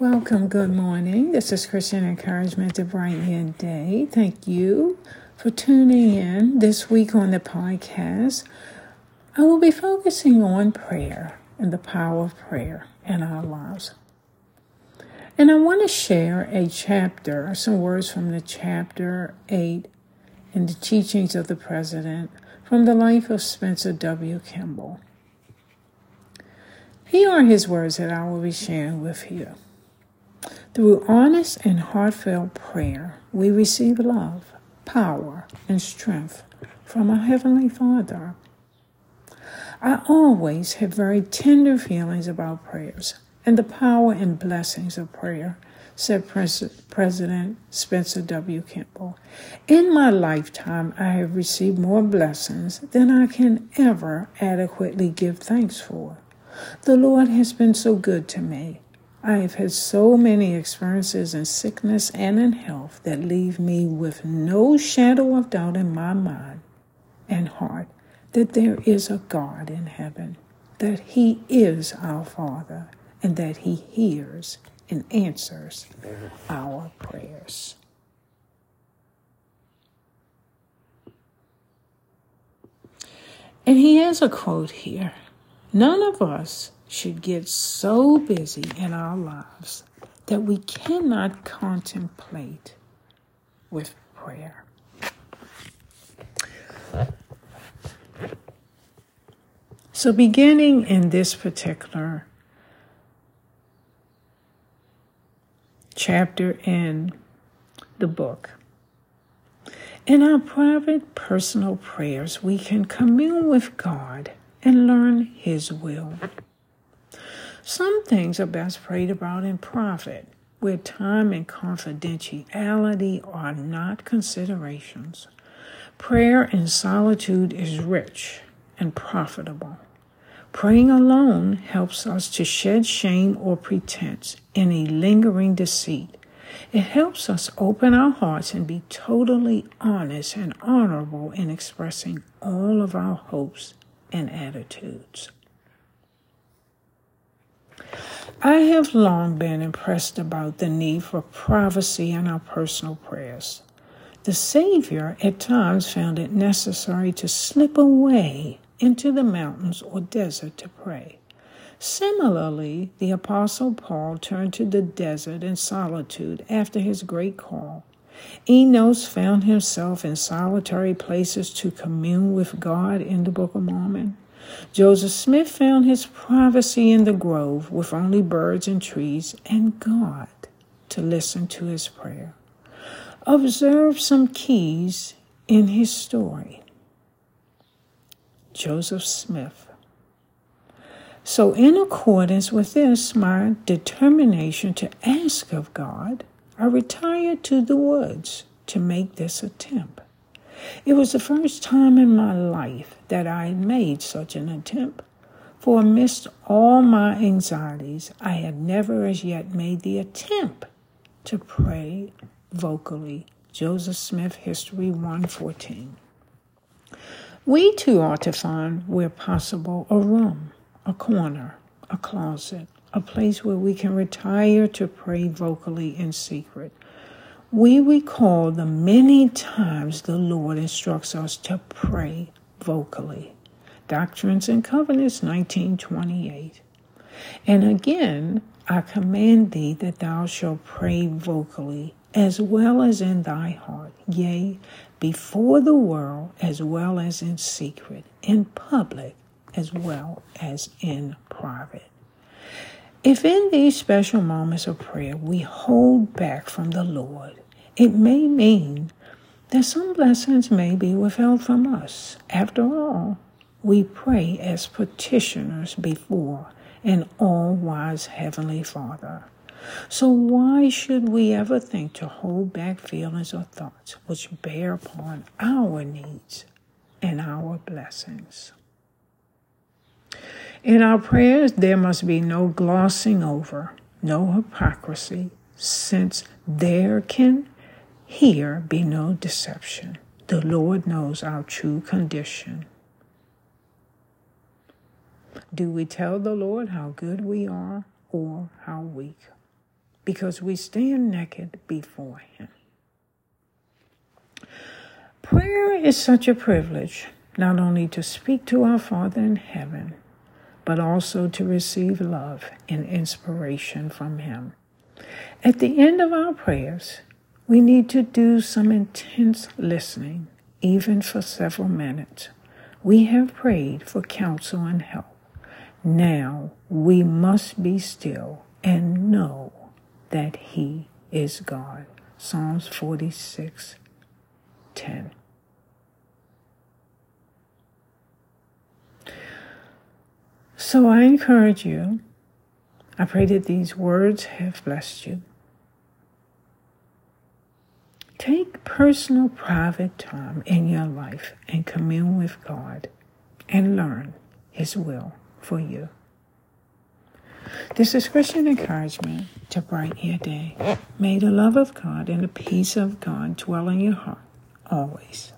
Welcome, good morning. This is Christian Encouragement to Brighten Your Day. Thank you for tuning in this week on the podcast. I will be focusing on prayer and the power of prayer in our lives. And I want to share a chapter, some words from the chapter 8 in the teachings of the President from the life of Spencer W. Kimball. Here are his words that I will be sharing with you. Through honest and heartfelt prayer, we receive love, power, and strength from our Heavenly Father. I always have very tender feelings about prayers and the power and blessings of prayer, said Pres- President Spencer W. Kimball. In my lifetime, I have received more blessings than I can ever adequately give thanks for. The Lord has been so good to me. I have had so many experiences in sickness and in health that leave me with no shadow of doubt in my mind and heart that there is a God in heaven, that He is our Father, and that He hears and answers our prayers. And he has a quote here None of us should get so busy in our lives that we cannot contemplate with prayer. So, beginning in this particular chapter in the book, in our private personal prayers, we can commune with God and learn His will. Some things are best prayed about in private, where time and confidentiality are not considerations. Prayer in solitude is rich and profitable. Praying alone helps us to shed shame or pretense, any lingering deceit. It helps us open our hearts and be totally honest and honorable in expressing all of our hopes and attitudes. I have long been impressed about the need for privacy in our personal prayers. The Savior at times found it necessary to slip away into the mountains or desert to pray. Similarly, the Apostle Paul turned to the desert in solitude after his great call. Enos found himself in solitary places to commune with God in the Book of Mormon. Joseph Smith found his privacy in the grove with only birds and trees and God to listen to his prayer. Observe some keys in his story. Joseph Smith. So, in accordance with this, my determination to ask of God, I retired to the woods to make this attempt. It was the first time in my life that I had made such an attempt. For amidst all my anxieties, I had never as yet made the attempt to pray vocally. Joseph Smith, History 114. We too ought to find, where possible, a room, a corner, a closet, a place where we can retire to pray vocally in secret we recall the many times the Lord instructs us to pray vocally. Doctrines and Covenants 1928. And again, I command thee that thou shalt pray vocally, as well as in thy heart, yea, before the world, as well as in secret, in public, as well as in private. If in these special moments of prayer we hold back from the Lord, it may mean that some blessings may be withheld from us. After all, we pray as petitioners before an all wise Heavenly Father. So, why should we ever think to hold back feelings or thoughts which bear upon our needs and our blessings? In our prayers, there must be no glossing over, no hypocrisy, since there can here be no deception. The Lord knows our true condition. Do we tell the Lord how good we are or how weak? because we stand naked before Him. Prayer is such a privilege, not only to speak to our Father in heaven, but also to receive love and inspiration from Him. At the end of our prayers, we need to do some intense listening, even for several minutes. We have prayed for counsel and help. Now we must be still and know that He is God. Psalms 46 10. So I encourage you. I pray that these words have blessed you. Take personal, private time in your life and commune with God and learn His will for you. This is Christian encouragement to brighten your day. May the love of God and the peace of God dwell in your heart always.